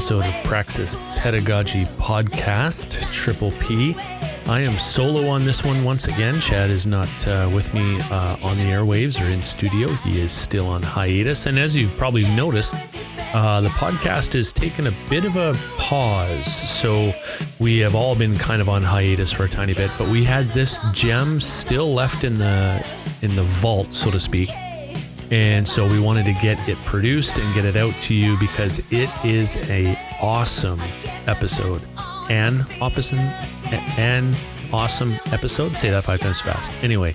episode of Praxis Pedagogy Podcast, Triple P. I am solo on this one once again. Chad is not uh, with me uh, on the airwaves or in studio. He is still on hiatus. And as you've probably noticed, uh, the podcast has taken a bit of a pause. So we have all been kind of on hiatus for a tiny bit, but we had this gem still left in the in the vault, so to speak. And so we wanted to get it produced and get it out to you because it is a awesome episode. An opposite an awesome episode. Say that five times fast. Anyway,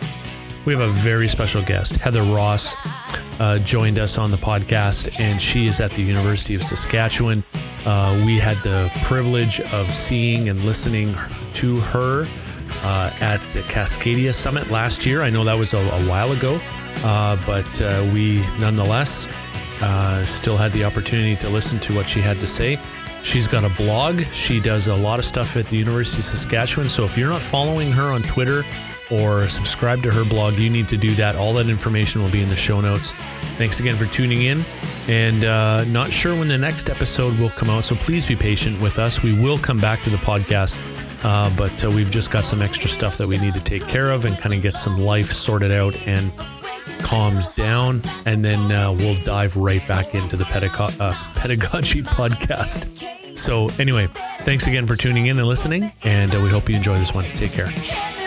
we have a very special guest. Heather Ross uh, joined us on the podcast, and she is at the University of Saskatchewan. Uh, we had the privilege of seeing and listening to her uh, at the Cascadia Summit last year. I know that was a, a while ago. Uh, but uh, we nonetheless uh, still had the opportunity to listen to what she had to say. She's got a blog. She does a lot of stuff at the University of Saskatchewan. So if you're not following her on Twitter or subscribe to her blog, you need to do that. All that information will be in the show notes. Thanks again for tuning in. And uh, not sure when the next episode will come out, so please be patient with us. We will come back to the podcast, uh, but uh, we've just got some extra stuff that we need to take care of and kind of get some life sorted out and calmed down, and then uh, we'll dive right back into the pedago- uh, pedagogy podcast. So, anyway, thanks again for tuning in and listening, and uh, we hope you enjoy this one. Take care.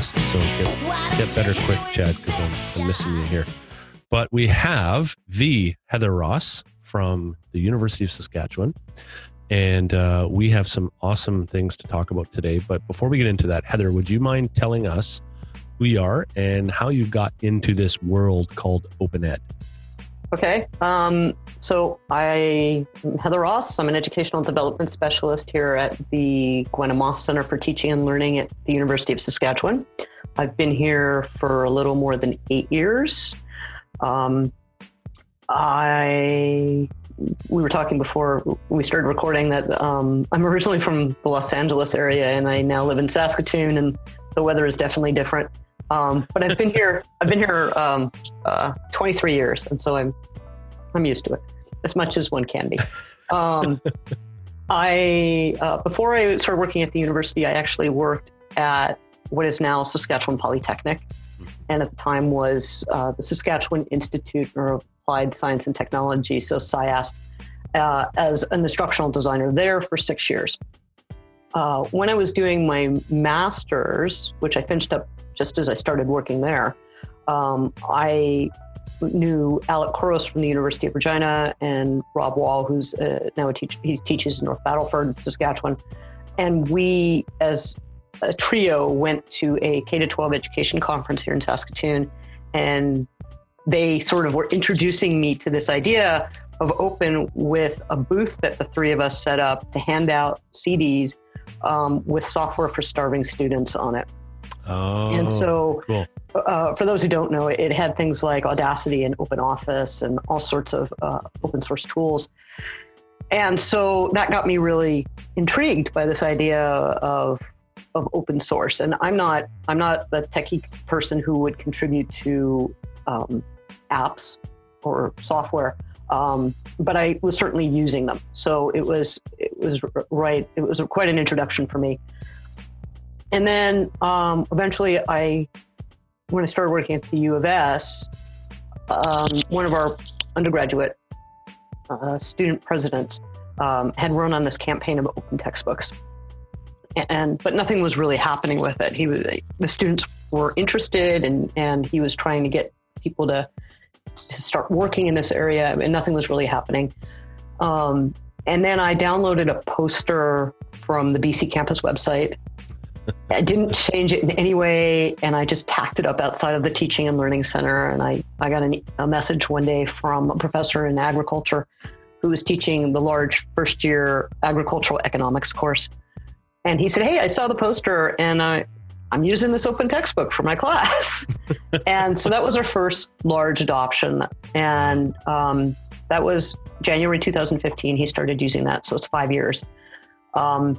So get, get better quick, Chad, because I'm, I'm missing you here. But we have the Heather Ross from the University of Saskatchewan. And uh, we have some awesome things to talk about today. But before we get into that, Heather, would you mind telling us who you are and how you got into this world called Open Ed? Okay. Um, so I am Heather Ross. I'm an educational development specialist here at the Gwenna Moss Center for Teaching and Learning at the University of Saskatchewan. I've been here for a little more than eight years. Um, I we were talking before we started recording that um, I'm originally from the Los Angeles area and I now live in Saskatoon and the weather is definitely different. Um, but I've been here. I've been here um, uh, 23 years, and so I'm I'm used to it as much as one can be. Um, I uh, before I started working at the university, I actually worked at what is now Saskatchewan Polytechnic, and at the time was uh, the Saskatchewan Institute for Applied Science and Technology, so SIAST, uh, as an instructional designer there for six years. Uh, when I was doing my master's, which I finished up just as I started working there, um, I knew Alec Couros from the University of Regina and Rob Wall, who's uh, now a teacher. He teaches in North Battleford, Saskatchewan, and we, as a trio, went to a K to 12 education conference here in Saskatoon, and they sort of were introducing me to this idea of open with a booth that the three of us set up to hand out CDs um, with software for starving students on it. Oh, and so, cool. uh, for those who don't know, it had things like Audacity and Open Office and all sorts of uh, open source tools. And so that got me really intrigued by this idea of of open source. And I'm not I'm not the techie person who would contribute to um, apps or software, um, but I was certainly using them. So it was it was right. It was quite an introduction for me. And then um, eventually, I, when I started working at the U of S, um, one of our undergraduate uh, student presidents um, had run on this campaign of open textbooks, and but nothing was really happening with it. He was the students were interested, and and he was trying to get people to to start working in this area, and nothing was really happening. Um, and then I downloaded a poster from the BCcampus website I didn't change it in any way, and I just tacked it up outside of the teaching and learning center. And I, I got an, a message one day from a professor in agriculture who was teaching the large first year agricultural economics course. And he said, Hey, I saw the poster and I, I'm using this open textbook for my class. and so that was our first large adoption. And um, that was January 2015. He started using that, so it's five years. Um,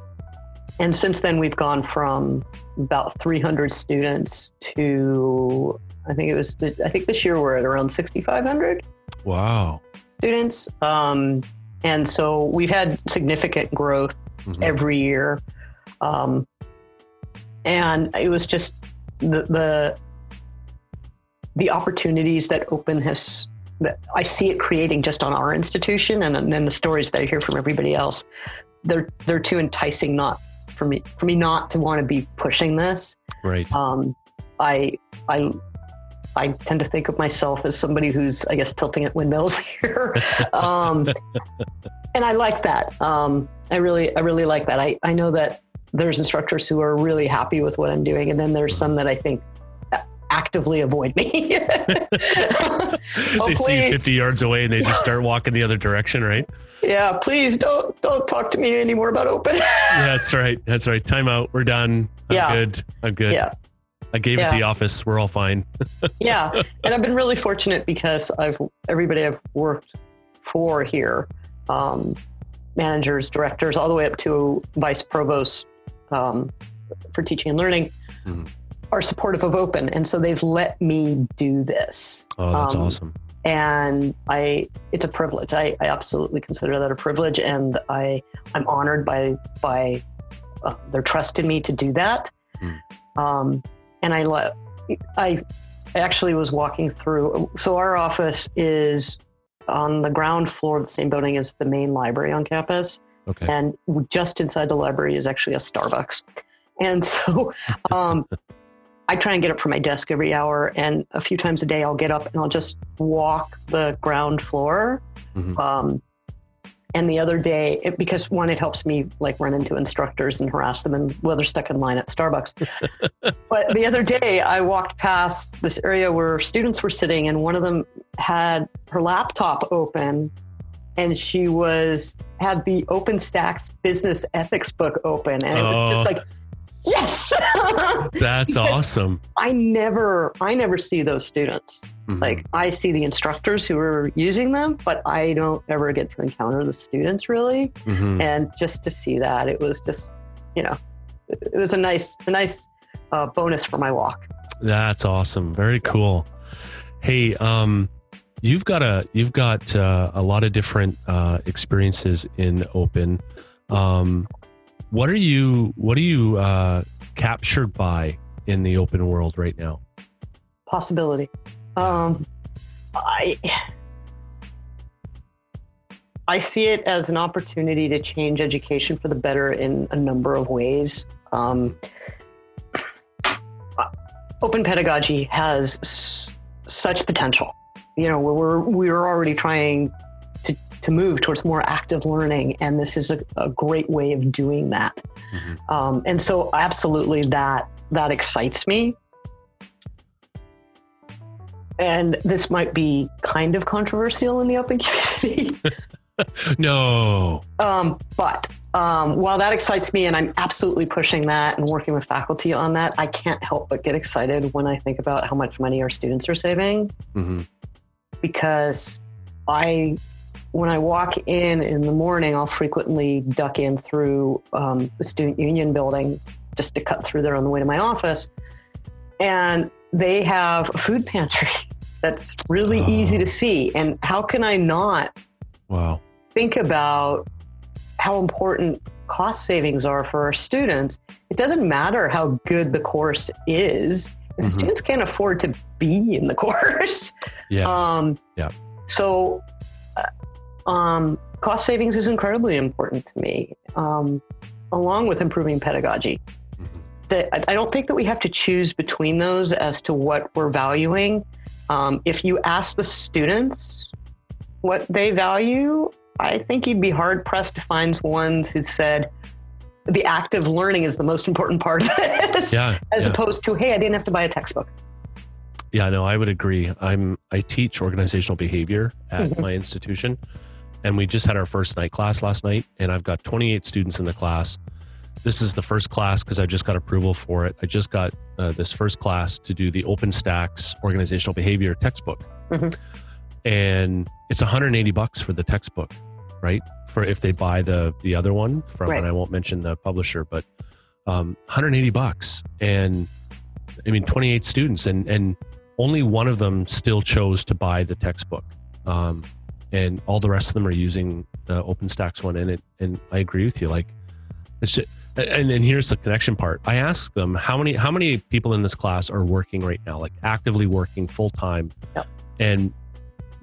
and since then, we've gone from about 300 students to I think it was I think this year we're at around 6,500. Wow. Students. Um, and so we've had significant growth mm-hmm. every year. Um, and it was just the, the the opportunities that open has that I see it creating just on our institution and, and then the stories that I hear from everybody else they're they're too enticing not for me for me not to want to be pushing this right um I I I tend to think of myself as somebody who's, I guess, tilting at windmills here. um, and I like that. Um, I really, I really like that. I, I know that there's instructors who are really happy with what I'm doing, and then there's some that I think actively avoid me. they see you 50 yards away and they just start walking the other direction, right? Yeah, please don't don't talk to me anymore about open. yeah, that's right. That's right. Time out. We're done. I'm yeah. good. I'm good. Yeah. I gave yeah. it the office. We're all fine. yeah, and I've been really fortunate because I've everybody I've worked for here, um, managers, directors, all the way up to vice provost um, for teaching and learning, mm-hmm. Are supportive of open, and so they've let me do this. Oh, that's um, awesome. And I, it's a privilege. I, I absolutely consider that a privilege, and I, I'm honored by by uh, their trust in me to do that. Mm. Um, and I let I actually was walking through. So our office is on the ground floor of the same building as the main library on campus. Okay. And just inside the library is actually a Starbucks. And so um, I try and get up from my desk every hour, and a few times a day I'll get up and I'll just walk the ground floor. Mm-hmm. Um, and the other day, it, because one, it helps me like run into instructors and harass them and while they're stuck in line at Starbucks. but the other day, I walked past this area where students were sitting, and one of them had her laptop open and she was had the OpenStax business ethics book open. And it was oh. just like, yes. That's awesome. I never i never see those students. Mm-hmm. like i see the instructors who are using them but i don't ever get to encounter the students really. Mm-hmm. and just to see that it was just you know it was a nice a nice uh, bonus for my walk. That's awesome. Very cool. Hey um you've got a you've got uh, a lot of different uh, experiences in open. Um what are you What are you uh, captured by in the open world right now? Possibility. Um, I I see it as an opportunity to change education for the better in a number of ways. Um, open pedagogy has s- such potential. You know, we're we're already trying to move towards more active learning. And this is a, a great way of doing that. Mm-hmm. Um, and so absolutely that, that excites me. And this might be kind of controversial in the open community. no. Um, but um, while that excites me and I'm absolutely pushing that and working with faculty on that, I can't help but get excited when I think about how much money our students are saving. Mm-hmm. Because I when I walk in in the morning, I'll frequently duck in through um, the student union building just to cut through there on the way to my office. And they have a food pantry that's really oh. easy to see. And how can I not wow. think about how important cost savings are for our students? It doesn't matter how good the course is. If mm-hmm. students can't afford to be in the course. Yeah. Um, yeah. So um, cost savings is incredibly important to me, um, along with improving pedagogy. Mm-hmm. That I don't think that we have to choose between those as to what we're valuing. Um, if you ask the students what they value, I think you'd be hard pressed to find ones who said the active learning is the most important part of this, yeah, as yeah. opposed to, hey, I didn't have to buy a textbook. Yeah, no, I would agree. I'm I teach organizational behavior at mm-hmm. my institution, and we just had our first night class last night, and I've got 28 students in the class. This is the first class because I just got approval for it. I just got uh, this first class to do the OpenStax organizational behavior textbook. Mm-hmm. and it's 180 bucks for the textbook, right? For if they buy the the other one from, Right. and I won't mention the publisher, but um, 180 bucks, and I mean 28 students, and and only one of them still chose to buy the textbook, um, and all the rest of them are using the OpenStax one, and it and I agree with you, like it's just. And, and here's the connection part. I ask them how many how many people in this class are working right now, like actively working full time, Yep. and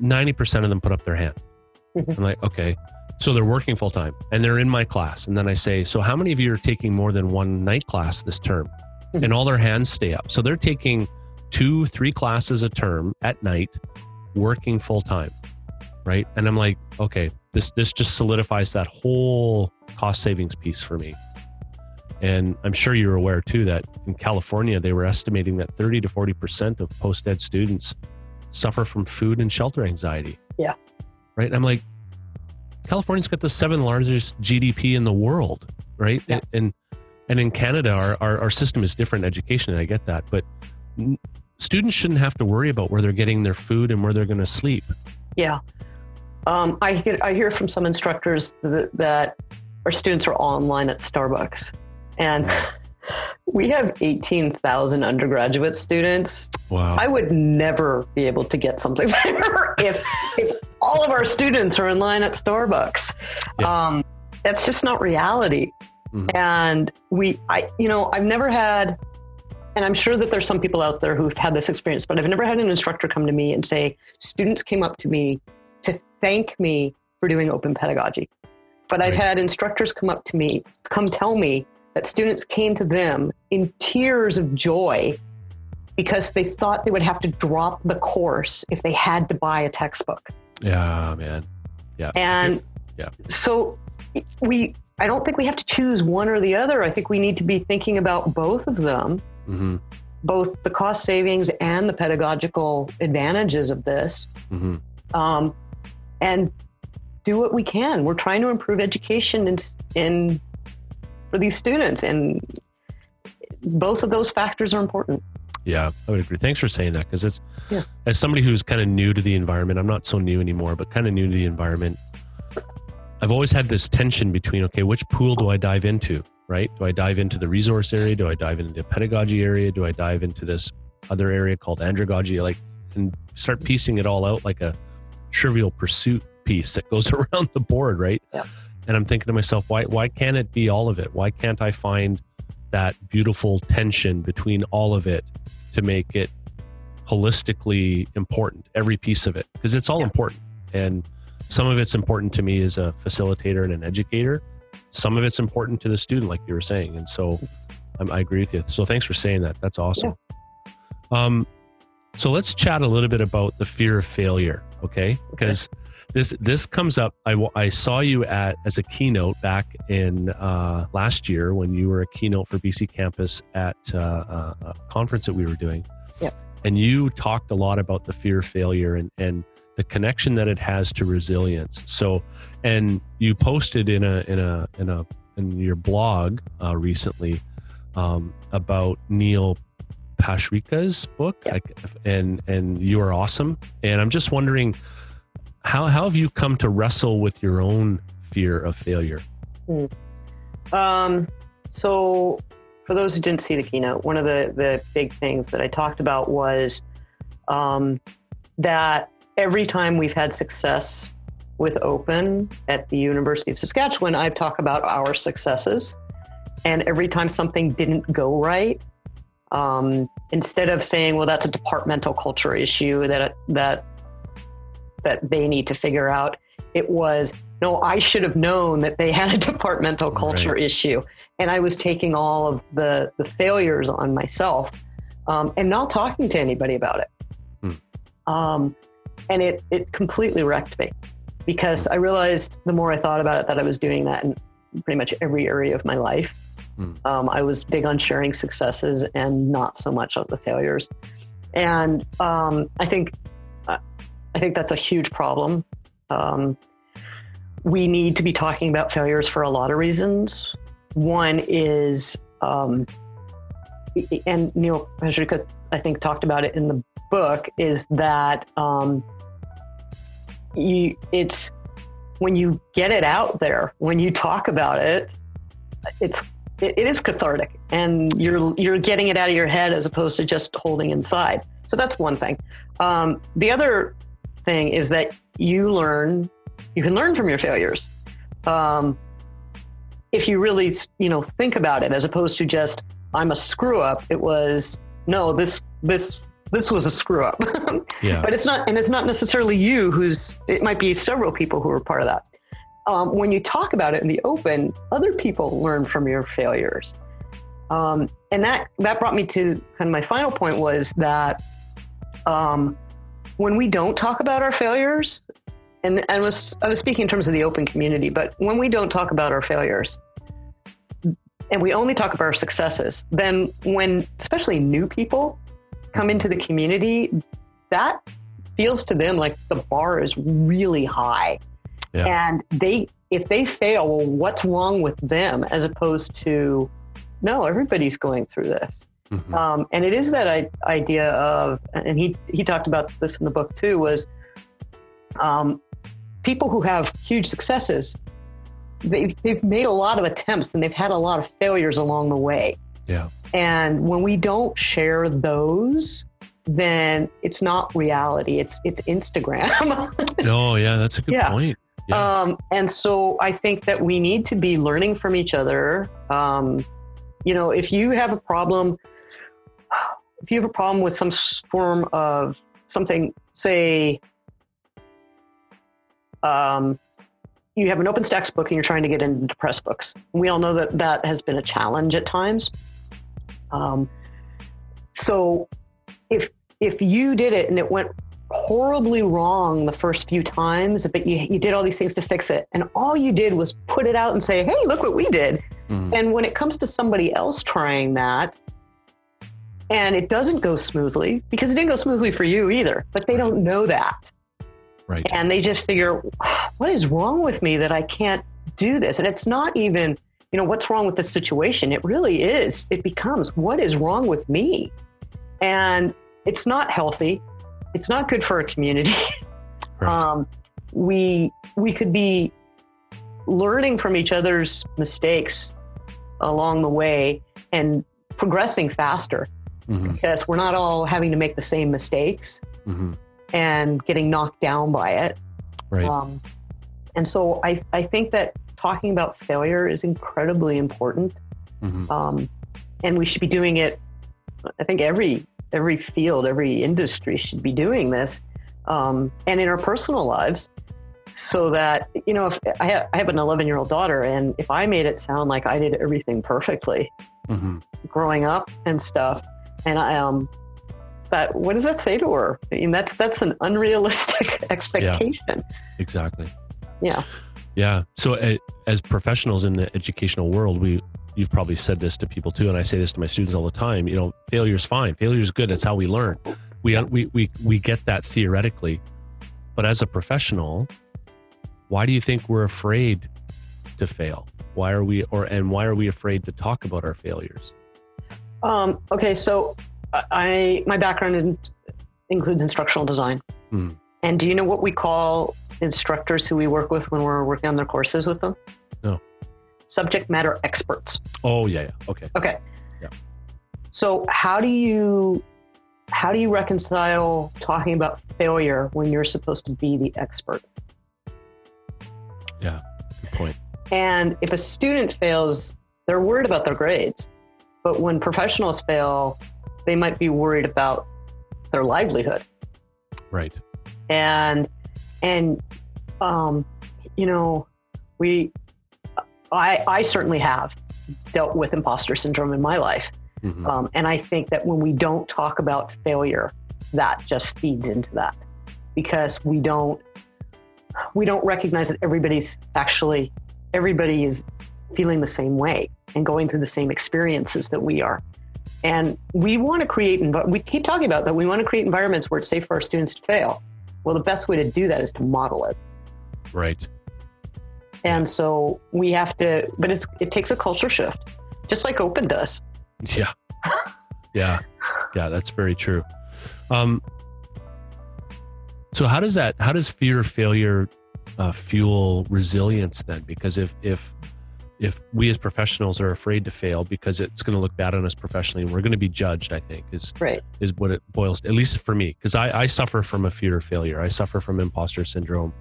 90% of them put up their hand. Mhm. I'm like, okay. So they're working full time and they're in my class. And then I say, so how many of you are taking more than one night class this term? Mhm. And all their hands stay up. So they're taking two, three classes a term at night, working full time. Right. And I'm like, okay, this this just solidifies that whole cost savings piece for me. And I'm sure you're aware too that in California, they were estimating that 30 to 40% of post ed students suffer from food and shelter anxiety. Yeah. Right. And I'm like, California's got the seventh largest GDP in the world. Right. Yeah. And, and in Canada, our, our, our system is different education. And I get that. But students shouldn't have to worry about where they're getting their food and where they're going to sleep. Yeah. Um, I, get, I hear from some instructors that, that our students are online at Starbucks. And we have 18,000 undergraduate students. Wow. I would never be able to get something there if, if all of our students are in line at Starbucks. Yeah. Um, that's just not reality. Mhm. And we, I, you know, I've never had, and I'm sure that there's some people out there who've had this experience, but I've never had an instructor come to me and say, students came up to me thank me for doing open pedagogy. But I've had instructors come up to me, come tell me that students came to them in tears of joy because they thought they would have to drop the course if they had to buy a textbook. yeah, man. Yeah. And Yeah. so we, I don't think we have to choose one or the other. I think we need to be thinking about both of them, hmm both the cost savings and the pedagogical advantages of this, hmm um, and do what we can. We're trying to improve education in, in for these students, and both of those factors are important. Yeah, I would agree. Thanks for saying that because it's Yeah. as somebody who's kind of new to the environment. I'm not so new anymore, but kind of new to the environment. I've always had this tension between okay, which pool do I dive into? Right? Do I dive into the resource area? Do I dive into the pedagogy area? Do I dive into this other area called andragogy? Like, and start piecing it all out like a trivial pursuit piece that goes around the board, right? Yeah. And I'm thinking to myself, why why can't it be all of it? Why can't I find that beautiful tension between all of it to make it holistically important, every piece of it, because it's all Yeah. important. And some of it's important to me as a facilitator and an educator. Some of it's important to the student, like you were saying. And so I'm, I agree with you. So thanks for saying that. That's awesome. Um, so let's chat a little bit about the fear of failure, okay? Because this this comes up. I, I saw you at as a keynote back in uh, last year when you were a keynote for BCcampus at uh, uh, a conference that we were doing. Yep. And you talked a lot about the fear of failure and and the connection that it has to resilience. So, and you posted in a in a in a in your blog uh, recently um, about Neil Pasricha's book, Yep. like, and and you are awesome. And I'm just wondering, how how have you come to wrestle with your own fear of failure? Um, so, for those who didn't see the keynote, one of the, the big things that I talked about was um, that every time we've had success with Open at the University of Saskatchewan, I've talked about our successes. And every time something didn't go right, um, instead of saying, "Well, that's a departmental culture issue that that that they need to figure out," it was, "No, I should have known that they had a departmental culture Right. issue," and I was taking all of the the failures on myself um, and not talking to anybody about it. Hmm. Um, and it it completely wrecked me because I realized the more I thought about it that I was doing that in pretty much every area of my life. Hmm. Um, I was big on sharing successes and not so much on the failures. And um, I think uh, I think that's a huge problem. Um, we need to be talking about failures for a lot of reasons. One is, um, and Neil I think, talked about it in the book, is that um, you it's when you get it out there, when you talk about it, it's it, it is cathartic, and you're you're getting it out of your head as opposed to just holding inside. So that's one thing. Um, the other thing is that you learn you can learn from your failures. Um, if you really you know think about it, as opposed to just I'm a screw up. It was no this this this was a screw up. Yeah. but it's not, and it's not necessarily you who's. It might be several people who are part of that. Um, when you talk about it in the open, other people learn from your failures, um, and that that brought me to kind of my final point was that um, when we don't talk about our failures, and I was I was speaking in terms of the open community, but when we don't talk about our failures, and we only talk about our successes, then when especially new people come into the community, that feels to them like the bar is really high. Yeah. And they if they fail, well, what's wrong with them as opposed to no, everybody's going through this. Mhm. Um, and it is that I- idea of, and he he talked about this in the book too, was um, people who have huge successes. They've, they've made a lot of attempts and they've had a lot of failures along the way. Yeah. And when we don't share those, then it's not reality. It's it's Instagram. Oh, yeah, that's a good Yeah. point. Yeah. Um, and so I think that we need to be learning from each other. Um, you know, if you have a problem, if you have a problem with some form of something, say, um, you have an open textbook and you're trying to get into Pressbooks. We all know that that has been a challenge at times. Um, so if if you did it and it went horribly wrong the first few times, but you, you did all these things to fix it. And all you did was put it out and say, hey, look what we did. Mhm. And when it comes to somebody else trying that, and it doesn't go smoothly, because it didn't go smoothly for you either, but they don't know that. Right. And they just figure, what is wrong with me that I can't do this? And it's not even, you know, what's wrong with the situation? It really is. It becomes, what is wrong with me? And it's not healthy. It's not good for a community. Right. um, we we could be learning from each other's mistakes along the way and progressing faster Mhm. because we're not all having to make the same mistakes Mhm. and getting knocked down by it. Right. Um, and so I, I think that talking about failure is incredibly important. Mhm. Um, and we should be doing it. I think every every field, every industry should be doing this, um, and in our personal lives, so that you know, if I have, I have an 11 year old daughter, and if I made it sound like I did everything perfectly Mhm. growing up and stuff, and I um, that what does that say to her? I mean, that's that's an unrealistic expectation. Exactly. Yeah. Yeah. So, uh, as professionals in the educational world, we you've probably said this to people too, and I say this to my students all the time. You know, failure's fine. Failure is good. That's how we learn. We we we we get that theoretically, but as a professional, why do you think we're afraid to fail? Why are we or and why are we afraid to talk about our failures? Um, okay, so I my background in, includes instructional design. Hmm. And do you know what we call instructors who we work with when we're working on their courses with them? No. Subject matter experts. Oh yeah, yeah. Okay. Okay. Yeah. So how do you how do you reconcile talking about failure when you're supposed to be the expert? Yeah, good point. And if a student fails, they're worried about their grades. But when professionals fail, they might be worried about their livelihood. Right. And and um, you know, we I I certainly have dealt with imposter syndrome in my life. Mhm. Um, and I think that when we don't talk about failure, that just feeds into that because we don't we don't recognize that everybody's actually everybody is feeling the same way and going through the same experiences that we are. And we want to create, we keep talking about that. We want to create environments where it's safe for our students to fail. Well, the best way to do that is to model it. Right. And so we have to, but it's, it takes a culture shift, just like Open does. Yeah. Yeah. Yeah, that's very true. Um So how does that? How does fear of failure uh, fuel resilience then? Because if if if we as professionals are afraid to fail because it's going to look bad on us professionally and we're going to be judged i think is right. is what it boils at least for me because I, I suffer from a fear of failure i suffer from imposter syndrome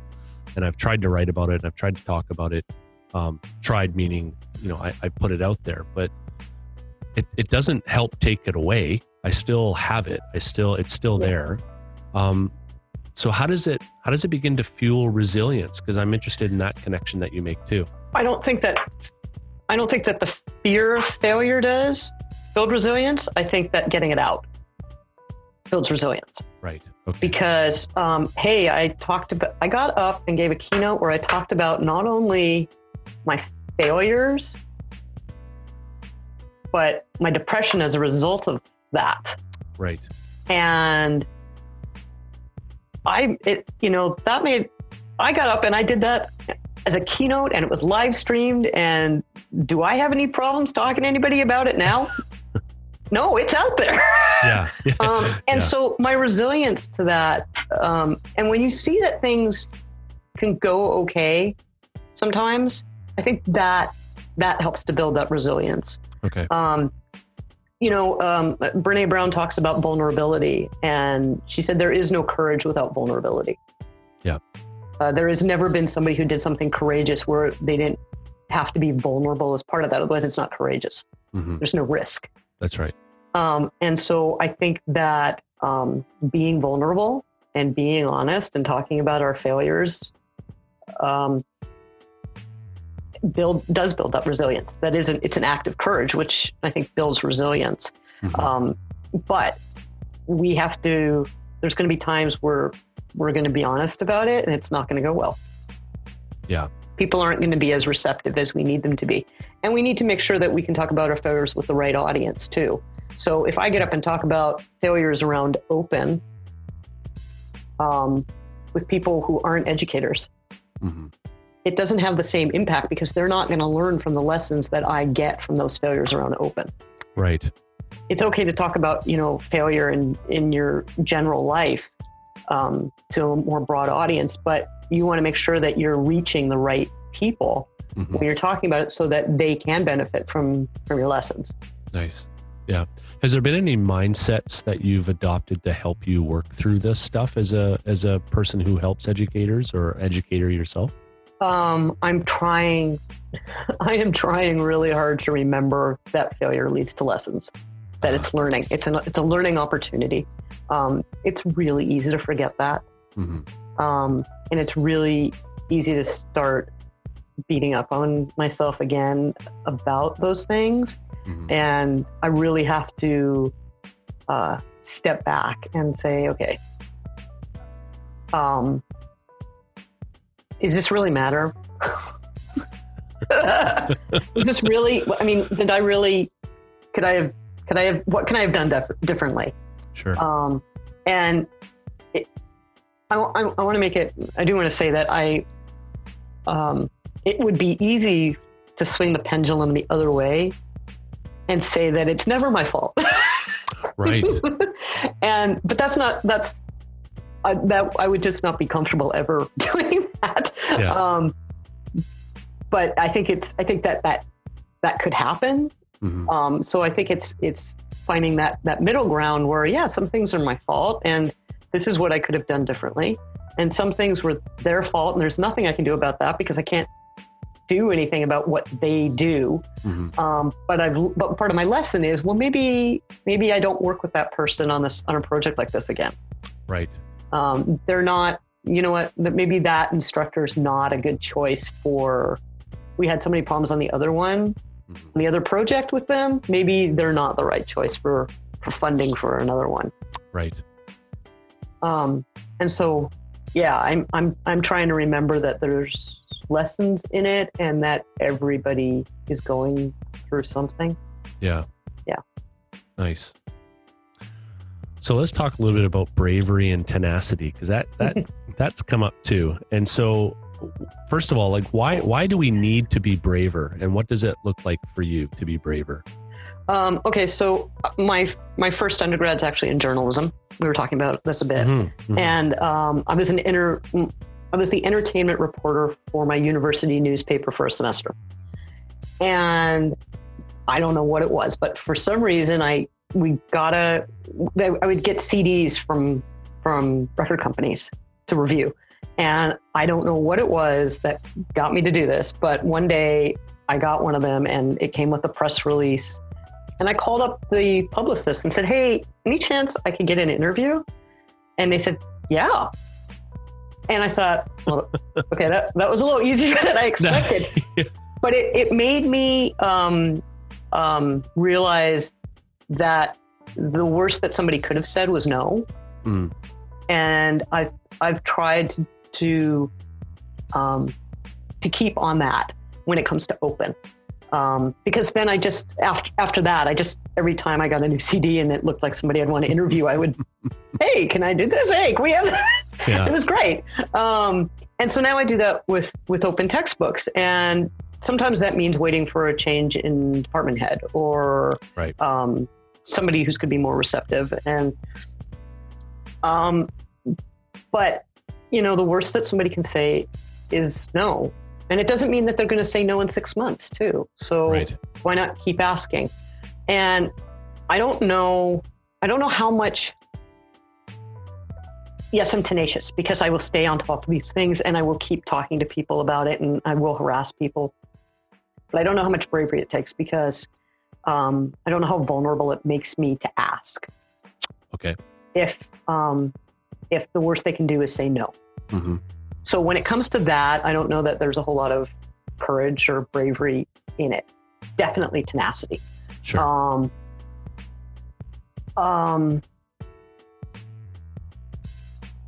and i've tried to write about it and i've tried to talk about it um, tried meaning you know I, I put it out there but it, it doesn't help take it away i still have it i still it's still Yeah. there um, so how does it how does it begin to fuel resilience? Because i'm interested in that connection that you make too. I don't think that I don't think that the fear of failure does build resilience. I think that getting it out builds resilience. Right. Okay. Because um, hey, I talked about I got up and gave a keynote where I talked about not only my failures but my depression as a result of that. right. And I, it, you know, that made, I got up and I did that as a keynote and it was live streamed. And do I have any problems talking to anybody about it now? no, it's out there. yeah um, and Yeah. so my resilience to that, um, and when you see that things can go okay sometimes, I think that that helps to build that resilience. okay Um, you know, um, Brene Brown talks about vulnerability, and she said there is no courage without vulnerability. Yeah. Uh, there has never been somebody who did something courageous where they didn't have to be vulnerable as part of that. Otherwise, it's not courageous. hmm There's no risk. that's right Um, and so I think that um, being vulnerable and being honest and talking about our failures um, builds does build up resilience. That isn't it's an act of courage, which I think builds resilience. Mhm. Um, but we have to. There's going to be times where we're going to be honest about it, and it's not going to go well. Yeah. People aren't going to be as receptive as we need them to be, and we need to make sure that we can talk about our failures with the right audience too. So if I get up and talk about failures around open um, with people who aren't educators, Mhm. It doesn't have the same impact because they're not going to learn from the lessons that I get from those failures around open. right It's okay to talk about you know failure in in your general life um, to a more broad audience, but you want to make sure that you're reaching the right people Mhm. when you're talking about it, so that they can benefit from from your lessons. Nice. Yeah. Has there been any mindsets that you've adopted to help you work through this stuff as a as a person who helps educators or educator yourself? Um, I'm trying. I am trying really hard to remember that failure leads to lessons. That it's learning. It's an it's a learning opportunity. Um, it's really easy to forget that, hmm um, and it's really easy to start beating up on myself again about those things. hmm And I really have to uh, step back and say, okay, um, is this really matter? is this really? I mean, did I really? Could I have? Could I have? What can I have done dif- differently? Sure. Um, and it, I, I, I want to make it. I do want to say that I. Um, it would be easy to swing the pendulum the other way, and say that it's never my fault. right. and but that's not that's I, that I would just not be comfortable ever doing that. Yeah. Um, but I think it's I think that that that could happen. hmm Um, so I think it's it's finding that that middle ground where yeah, some things are my fault and this is what I could have done differently, and some things were their fault and there's nothing I can do about that because I can't do anything about what they do. hmm Um, but I've but part of my lesson is well maybe maybe I don't work with that person on this on a project like this again. Right. Um, they're not you know what maybe that instructor is not a good choice for. We had so many problems on the other one hmm on the other project with them, maybe they're not the right choice for, for funding for another one. Right. Um, and so, yeah, I'm I'm I'm trying to remember that there's lessons in it and that everybody is going through something. Yeah. Yeah. Nice. So let's talk a little bit about bravery and tenacity because that that that's come up too. And so, first of all, like why why do we need to be braver, and what does it look like for you to be braver? Um, okay, so uh, my my first undergrad's actually in journalism. We were talking about this a bit, Mhm, mhm. and um, I was an inter, I was the entertainment reporter for my university newspaper for a semester, and I don't know what it was, but for some reason I we got a I would get CDs from from record companies to review, and I don't know what it was that got me to do this, but one day I got one of them, and it came with a press release. And I called up the publicist and said, "Hey, any chance I could get an interview?" And they said, "Yeah." And I thought, well, okay, that, that was a little easier than I expected. But it, it made me um, um, realize that the worst that somebody could have said was no. Mm. And I've, I've tried to, to, um, to keep on that when it comes to open. Um, because then I just after after that I just every time I got a new CD and it looked like somebody I'd want to interview I would, hey, can I do this? Hey, can we have this? Yeah. It was great. Um, and so now I do that with with open textbooks, and sometimes that means waiting for a change in department head or Right. um, somebody who's going to be more receptive. And um, but you know, the worst that somebody can say is no. And it doesn't mean that they're going to say no in six months, too. So Right. why not keep asking? And I don't know, I don't know how much. Yes, I'm tenacious because I will stay on top of these things and I will keep talking to people about it and I will harass people. But I don't know how much bravery it takes because um, I don't know how vulnerable it makes me to ask. Okay. If um, if the worst they can do is say no. hmm So when it comes to that, I don't know that there's a whole lot of courage or bravery in it. Definitely tenacity. Sure. Um, um,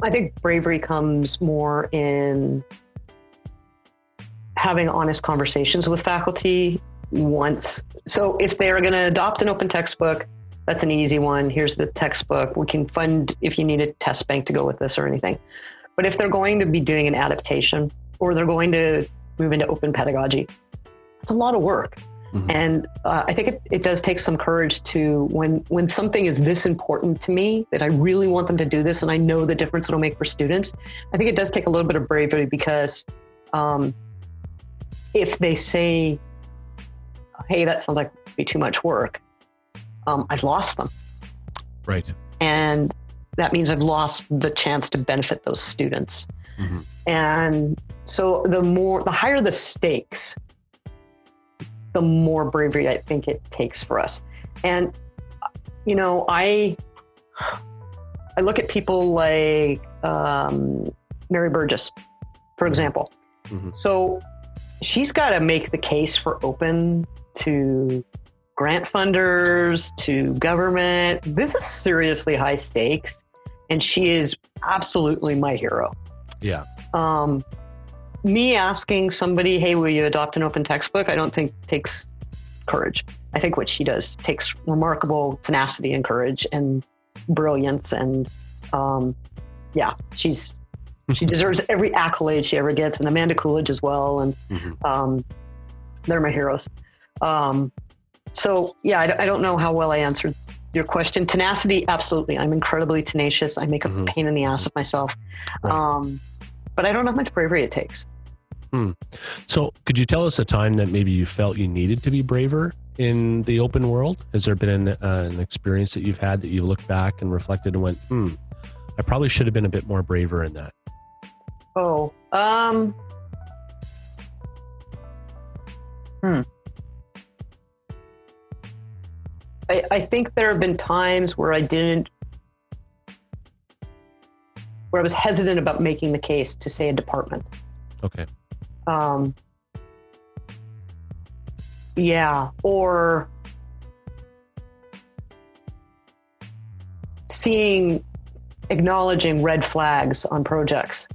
I think bravery comes more in having honest conversations with faculty once. So if they're going to adopt an open textbook, that's an easy one. Here's the textbook. We can fund if you need a test bank to go with this or anything. But if they're going to be doing an adaptation or they're going to move into open pedagogy, it's a lot of work. Mhm. And uh, I think it, it does take some courage to when when something is this important to me that I really want them to do this and I know the difference it'll make for students. I think it does take a little bit of bravery because um, if they say, "Hey, that sounds like be too much work," um, I've lost them, Right. and that means I've lost the chance to benefit those students. Mhm. And so the more, the higher the stakes, the more bravery I think it takes for us. And, you know, I, I look at people like um, Mary Burgess, for example. Mhm. So she's got to make the case for open to grant funders, to government. This is seriously high stakes. And she is absolutely my hero Yeah. um, me asking somebody, "Hey, will you adopt an open textbook?" I don't think takes courage. I think what she does takes remarkable tenacity and courage and brilliance, and um, yeah, she's she deserves every accolade she ever gets, and Amanda Coolidge as well, and Mhm. um, they're my heroes. Um, so yeah, I, I don't know how well I answered your question. Tenacity, absolutely. I'm incredibly tenacious. I make a Mhm. pain in the ass of myself. Right. Um, but I don't know how much bravery it takes. So, could you tell us a time that maybe you felt you needed to be braver in the open world? Has there been an, uh, an experience that you've had that you looked back and reflected and went, "Hmm, I probably should have been a bit more braver in that." Oh, um, hmm. I, I think there have been times where I didn't, where I was hesitant about making the case to say a department. Okay. Um, yeah, or seeing, acknowledging red flags on projects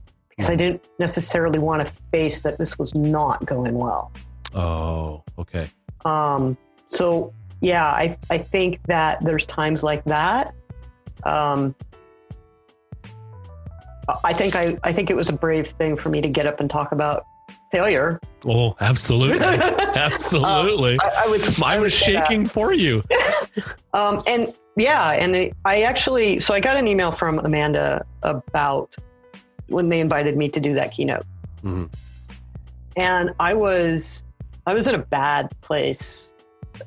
because I didn't necessarily want to face that this was not going well. Oh, okay. Um, so yeah, I, I think that there's times like that. Um, I think I, I think it was a brave thing for me to get up and talk about failure. Oh, absolutely, absolutely. Um, I, I would. I was shaking for you. Um, and yeah, and it, I actually, so I got an email from Amanda about when they invited me to do that keynote, Mhm. and I was, I was in a bad place.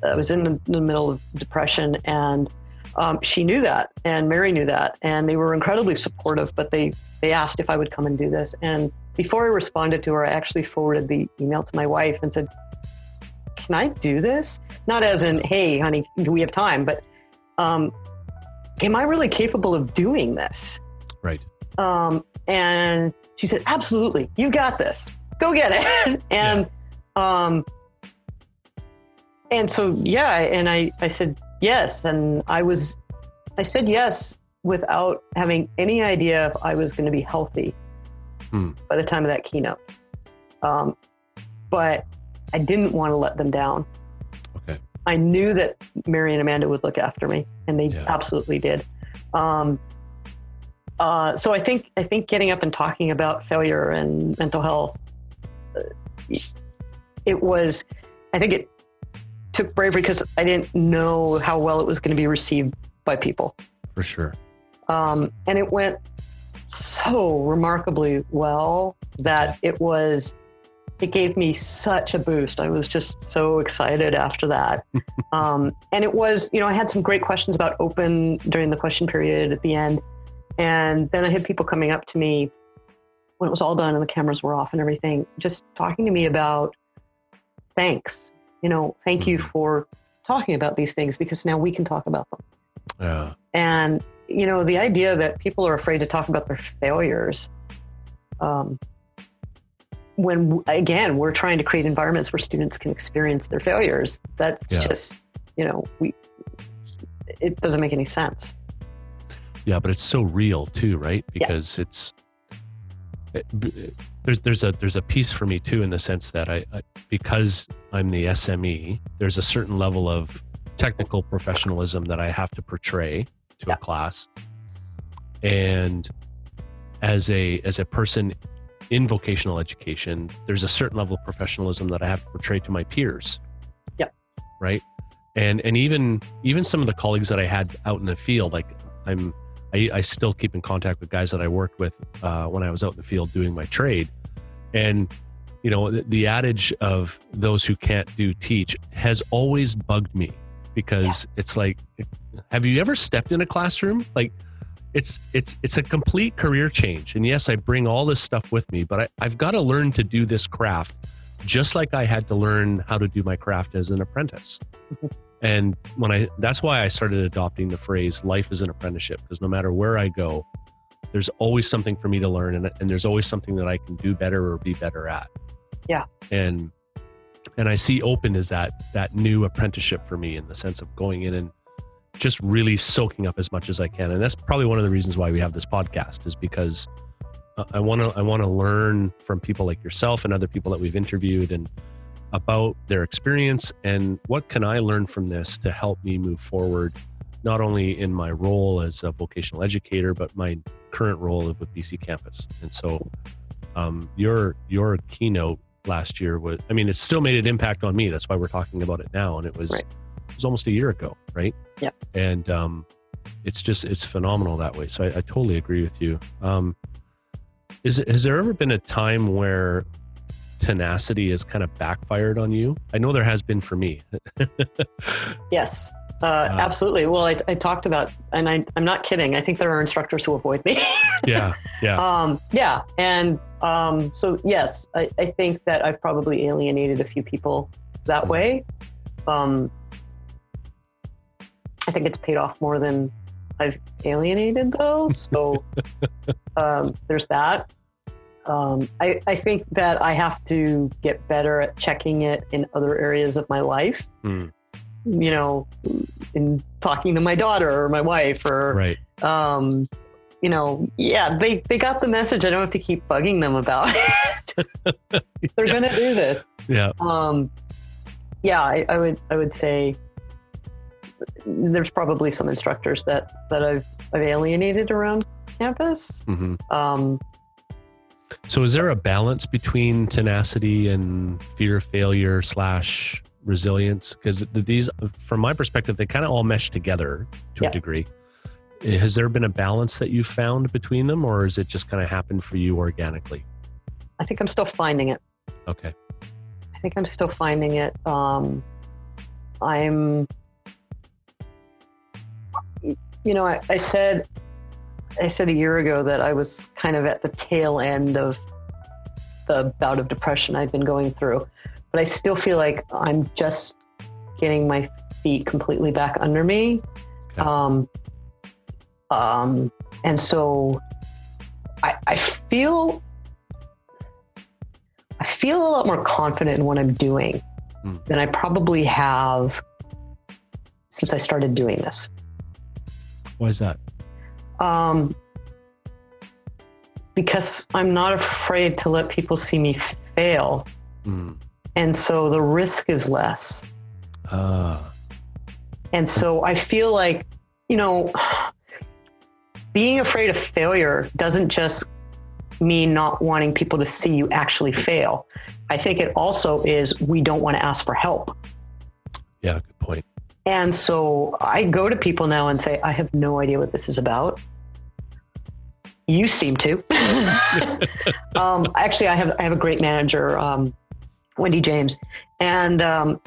I was in the, the middle of depression, and um, she knew that, and Mary knew that, and they were incredibly supportive. But they they asked if I would come and do this, and before I responded to her, I actually forwarded the email to my wife and said, "Can I do this?" Not as in, "Hey, honey, do we have time?" But um, am I really capable of doing this? Right. Um, and she said, absolutely, you got this. Go get it. and, um, and so, yeah. And I, I said, yes. And I was, I said yes without having any idea if I was going to be healthy Hmm. by the time of that keynote. Um, but I didn't want to let them down. Okay. I knew that Mary and Amanda would look after me, and they Yeah. absolutely did. Um, uh, so I think I think getting up and talking about failure and mental health, uh, it was. I think it took bravery because I didn't know how well it was going to be received by people, For sure. um, and it went so remarkably well that it was. It gave me such a boost. I was just so excited after that. um, and it was, you know, I had some great questions about open during the question period at the end. And then I had people coming up to me when it was all done and the cameras were off and everything, just talking to me about thanks. You know, thank you Mhm. for talking about these things because now we can talk about them. Yeah. And, you know, the idea that people are afraid to talk about their failures, um, when again, we're trying to create environments where students can experience their failures, that's Yeah. just, you know, we, it doesn't make any sense. Yeah, but it's so real too, right? Because it's eh, it, eh, there's there's a there's a piece for me too in the sense that I, I because I'm the SME, there's a certain level of technical professionalism that I have to portray to Yeah. a class, and as a as a person in vocational education, there's a certain level of professionalism that I have to portray to my peers. Yep. Right. And and even even some of the colleagues that I had out in the field, like I'm I, I still keep in contact with guys that I worked with uh, when I was out in the field doing my trade. And, you know, the, the adage of those who can't do teach has always bugged me because it's like, have you ever stepped in a classroom? Like, it's it's it's a complete career change. And yes, I bring all this stuff with me, but I, I've got to learn to do this craft just like I had to learn how to do my craft as an apprentice. And when I, that's why I started adopting the phrase life is an apprenticeship, because no matter where I go, there's always something for me to learn and, and there's always something that I can do better or be better at. Yeah. And, and I see open as that, that new apprenticeship for me in the sense of going in and just really soaking up as much as I can. And that's probably one of the reasons why we have this podcast is because I want to, I want to learn from people like yourself and other people that we've interviewed and, about their experience and what can I learn from this to help me move forward, not only in my role as a vocational educator, but my current role with BCcampus. And so, um, your your keynote last year was, I mean, it still made an impact on me. That's why we're talking about it now, and it was Right. it was almost a year ago, right? Yeah. And um, it's just it's phenomenal that way. So I, I totally agree with you. Um, is has there ever been a time where tenacity has kind of backfired on you? I know there has been for me. Yes, uh, Wow. absolutely. Well, I, I talked about, and I, I'm not kidding. I think there are instructors who avoid me. yeah, yeah, um, yeah, and um, so yes, I, I think that I've probably alienated a few people that way. Um, I think it's paid off more than I've alienated, though. So um, there's that. Um, I, I think that I have to get better at checking it in other areas of my life. Hmm. You know, in talking to my daughter or my wife or right. um, you know, yeah, they, they got the message. I don't have to keep bugging them about it. They're Yeah. going to do this. Yeah, Um, yeah, I, I would, I would say there's probably some instructors that, that I've, I've alienated around campus. hmm Um, So, is there a balance between tenacity and fear of failure slash resilience? Because these, from my perspective, they kind of all mesh together to Yeah. a degree. Has there been a balance that you found between them, or is it just kind of happened for you organically? I think I'm still finding it. Okay. I think I'm still finding it. Um, I'm, you know, I, I said, I said a year ago that I was kind of at the tail end of the bout of depression I've been going through, but I still feel like I'm just getting my feet completely back under me. Okay. Um, um, and so I, I feel I feel a lot more confident in what I'm doing Hmm. than I probably have since I started doing this. Why is that? Um, because I'm not afraid to let people see me fail. Mm. And so the risk is less. Ah, And so I feel like, you know, being afraid of failure doesn't just mean not wanting people to see you actually fail. I think it also is we don't want to ask for help. yeah, good point. And so I go to people now and say, I have no idea what this is about. You seem to. um, actually, I have I have a great manager, um, Wendy James, and um,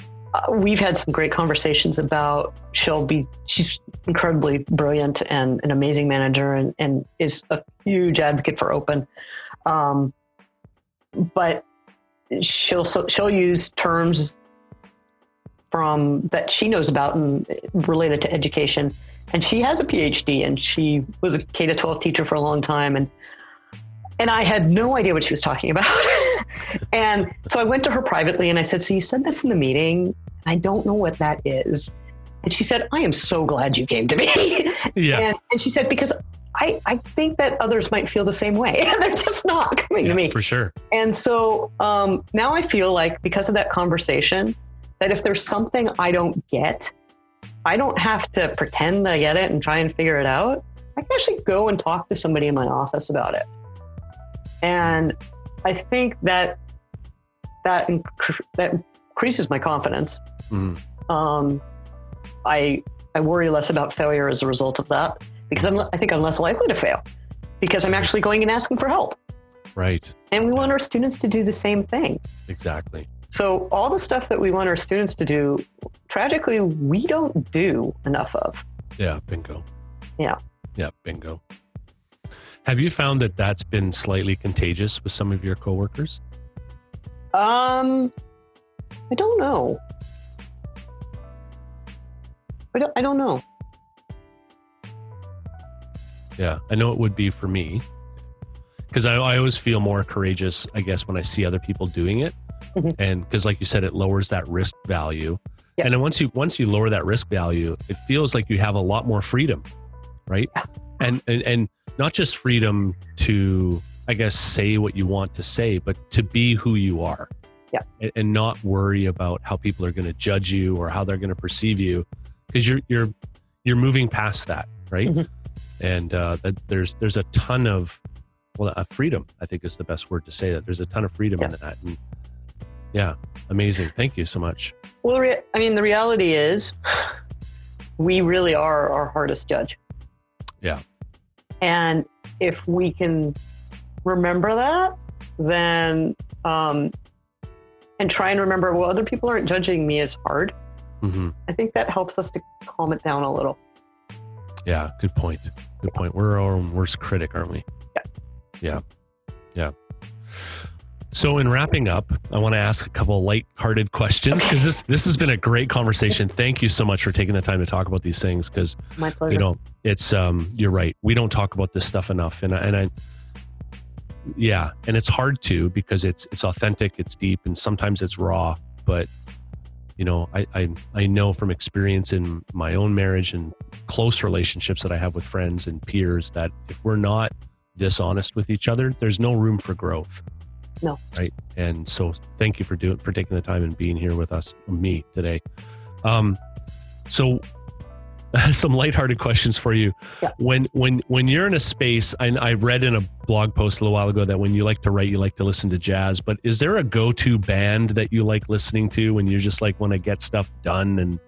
we've had some great conversations about. She'll be she's incredibly brilliant and an amazing manager, and and is a huge advocate for open. Um, but she'll she'll use terms from that she knows about and related to education. And she has a PhD and she was a K to 12 teacher for a long time. And and I had no idea what she was talking about. and so I went to her privately and I said, So you said this in the meeting. I don't know what that is. And she said, I am so glad you came to me. Yeah, and, and she said, Because I, I think that others might feel the same way. They're just not coming yeah to me. for sure. And so um, now I feel like because of that conversation, that if there's something I don't get, I don't have to pretend I get it and try and figure it out. I can actually go and talk to somebody in my office about it. And I think that that inc- that increases my confidence. Mm. Um, I I worry less about failure as a result of that because I'm I think I'm less likely to fail because I'm actually going and asking for help. Right. And we want our students to do the same thing. Exactly. So, all the stuff that we want our students to do, tragically, we don't do enough of. Yeah, bingo. Yeah. Yeah, bingo. Have you found that that's been slightly contagious with some of your coworkers? Um, I don't know. I don't, I don't know. Yeah, I know it would be for me because I, I always feel more courageous, I guess, when I see other people doing it, Mhm. and because, like you said, it lowers that risk value. Yeah. And then once you once you lower that risk value, it feels like you have a lot more freedom, right? Yeah. And and and not just freedom to, I guess, say what you want to say, but to be who you are. Yeah. And, and not worry about how people are going to judge you or how they're going to perceive you, because you're you're you're moving past that, right? Mhm. And uh, there's there's a ton of well, uh, freedom. I think is the best word to say that. There's a ton of freedom in that, and yeah, amazing. Thank you so much. Well, I mean, the reality is, we really are our hardest judge. Yeah. And if we can remember that, then, um, and try and remember, well, other people aren't judging me as hard. hmm I think that helps us to calm it down a little. Yeah, good point. Good point. We're our own worst critic, aren't we? Yeah. Yeah. Yeah. So, in wrapping up, I want to ask a couple light-hearted questions because this this has been a great conversation. Thank you so much for taking the time to talk about these things because you know it's um you're right. We don't talk about this stuff enough and I, and I yeah and it's hard to because it's it's authentic it's deep and sometimes it's raw but you know I, I i know from experience in my own marriage and close relationships that i have with friends and peers that if we're not dishonest with each other there's no room for growth No. right and so thank you for doing for taking the time and being here with us me today um so some lighthearted questions for you. Yeah. When when when you're in a space, and I read in a blog post a little while ago that when you like to write, you like to listen to jazz. But is there a go-to band that you like listening to when you just like want to get stuff done and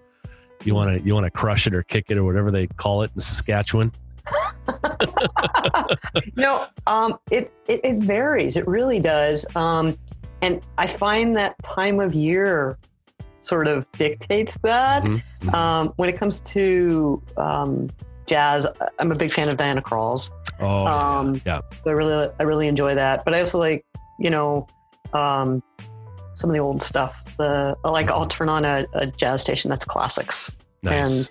you want to you want to crush it or kick it or whatever they call it in Saskatchewan? no, um, it, it it varies. It really does. Um, and I find that time of year sort of dictates that. Mhm, mhm. Um, when it comes to um, jazz, I'm a big fan of Diana Krall's. Oh, um, yeah. I really I really enjoy that. But I also like you know um, some of the old stuff. The like I'll turn on a, a jazz station that's classics nice. and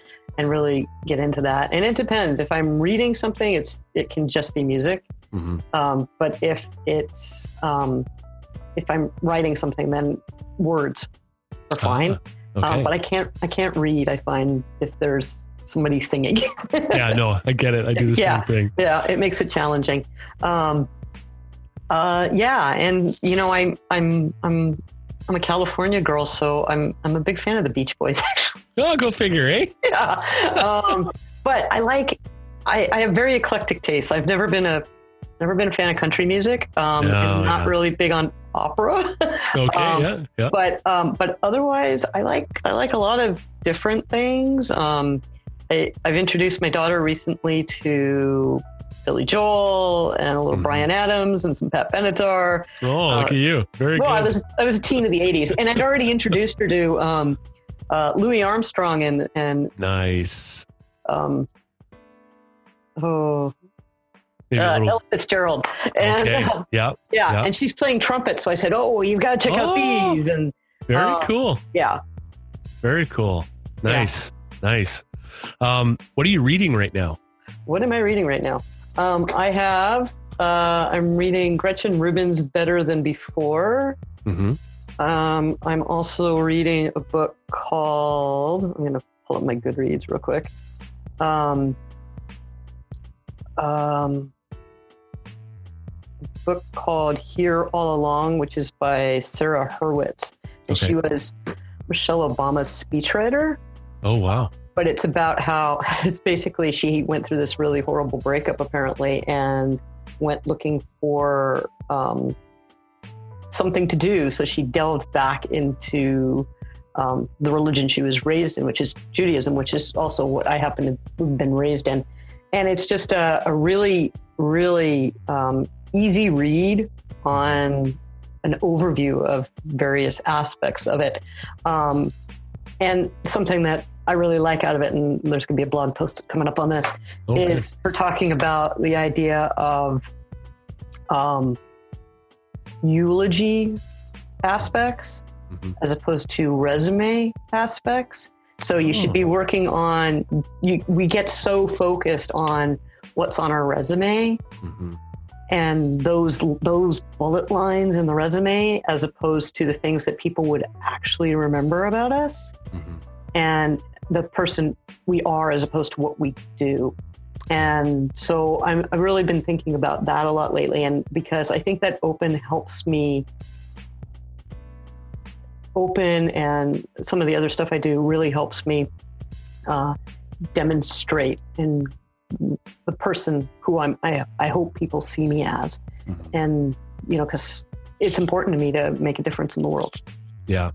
really get into that. And it depends. If I'm reading something, it's it can just be music. Mhm. Um, but if it's um, if I'm writing something, then words are fine. Okay. Um, but I can't I can't read. I find if there's somebody singing. yeah, no, I get it. I do the Yeah. same thing. yeah, it makes it challenging. Um, uh, yeah, and you know, I'm I'm I'm I'm a California girl, so I'm I'm a big fan of the Beach Boys. Oh, go figure, eh? yeah. Um, but I like I, I have very eclectic tastes. I've never been a never been a fan of country music. Um, Oh, I'm not yeah. really big on opera. Okay, Um, yeah, yeah. but um, but otherwise, I like I like a lot of different things. Um, I, I've introduced my daughter recently to Billy Joel and a little Mhm. Bryan Adams and some Pat Benatar. Oh, look at you. Very Well, good. I was I was a teen of the '80s, and I'd already introduced her to um, uh, Louis Armstrong and and nice. um, oh uh, little, Ella Fitzgerald, and okay. uh, yeah, yeah, Yeah. and she's playing trumpet. So I said, "Oh, you've got to check out Oh. these." And very Uh, cool. yeah, Very cool. Nice, nice. Um, what are you reading right now? What am I reading right now? Um, I have. Uh, I'm reading Gretchen Rubin's Better Than Before. hmm Um, I'm also reading a book called. I'm going to pull up my Goodreads real quick. Um, um, a book called Here All Along, which is by Sarah Hurwitz, and Okay. she was Michelle Obama's speechwriter Oh wow. but it's about how it's basically she went through this really horrible breakup apparently and went looking for um, something to do. So she delved back into um, the religion she was raised in which is judaism which is also what i happen to have been raised in. And it's just a, a really really um, easy read on an overview of various aspects of it. Um, and something that I really like out of it, and there's going to be a blog post coming up on this, Okay. is her talking about the idea of um, eulogy aspects Mhm. as opposed to resume aspects. So you should be working on. You, we get so focused on what's on our resume Mhm. and those those bullet lines in the resume, as opposed to the things that people would actually remember about us Mhm. and the person we are as opposed to what we do. And so I'm, I've really been thinking about that a lot lately. And because I think that open helps me open and some of the other stuff I do really helps me uh, demonstrate in the person who I'm, I, I hope people see me as. Mhm. And, you know, because it's important to me to make a difference in the world. Yeah.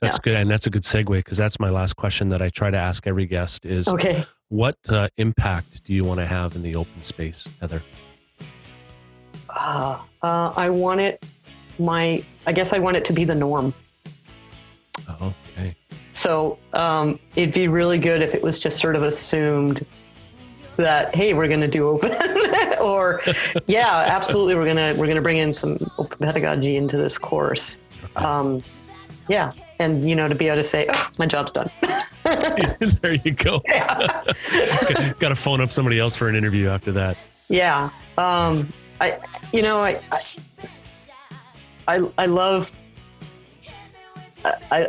That's good. And that's a good segue because that's my last question that I try to ask every guest is Okay. What uh, impact do you want to have in the open space, Heather? Uh, uh, I want it, my, I guess I want it to be the norm. Oh, okay. So um, it'd be really good if it was just sort of assumed that hey, we're going to do open, or yeah, absolutely, we're gonna we're gonna bring in some open pedagogy into this course. Um, yeah, and you know to be able to say, oh, my job's done. there you go. Got to phone up somebody else for an interview after that. Yeah. Um, I, you know, I, I, I, I love, I,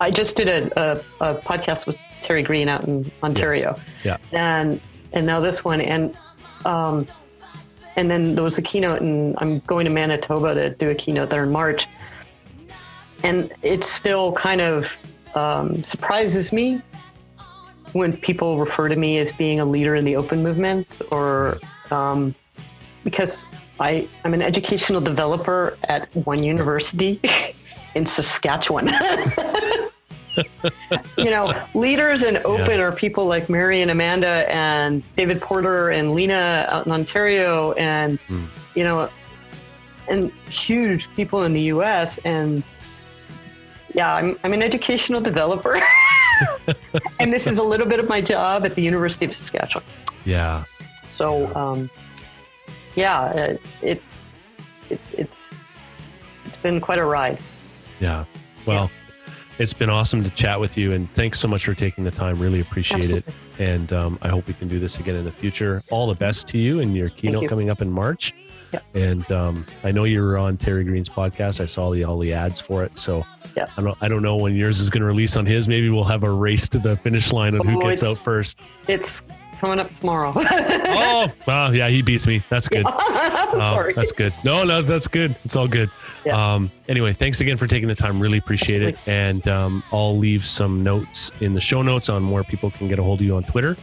I, just did a, a, a podcast with Terry Greene out in Ontario. Yeah. And, and now this one. And, um, and then there was a keynote and I'm going to Manitoba to do a keynote there in March. And it's still kind of um, surprises me when people refer to me as being a leader in the open movement, or um, because I, I'm an educational developer at one university in Saskatchewan. you know, leaders in open yeah. are people like Mary and Amanda and David Porter and Lena out in Ontario and, mm. you know, and huge people in the US. And yeah, I'm, I'm an educational developer. and this is a little bit of my job at the University of Saskatchewan. Yeah. So, um, yeah, it, it, it, it's it's been quite a ride. Yeah. Well, yeah. it's been awesome to chat with you, and thanks so much for taking the time. Really appreciate Absolutely. it, and um, I hope we can do this again in the future. All the best to you and your keynote you. coming up in March. Yeah. And um, I know you were on Terry Greene's podcast. I saw the, all the ads for it. So. I don't I don't know when yours is going to release on his. Maybe we'll have a race to the finish line on oh, who gets out first. It's coming up tomorrow. oh, well, yeah, he beats me. That's good. Yeah. Sorry. That's good. No, no, that's good. It's all good. Yeah. Um, anyway, thanks again for taking the time. Really appreciate Absolutely. it. And um, I'll leave some notes in the show notes on where people can get a hold of you on Twitter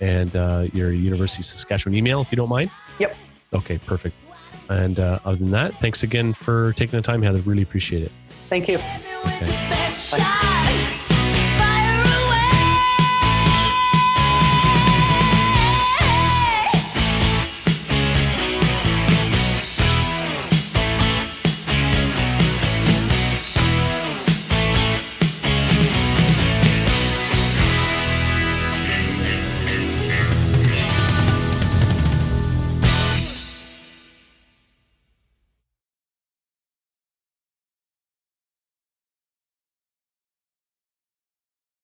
and uh, your University of Saskatchewan email, if you don't mind. Yep. Okay, perfect. And uh, other than that, thanks again for taking the time, Heather. Really appreciate it. Thank you. Okay.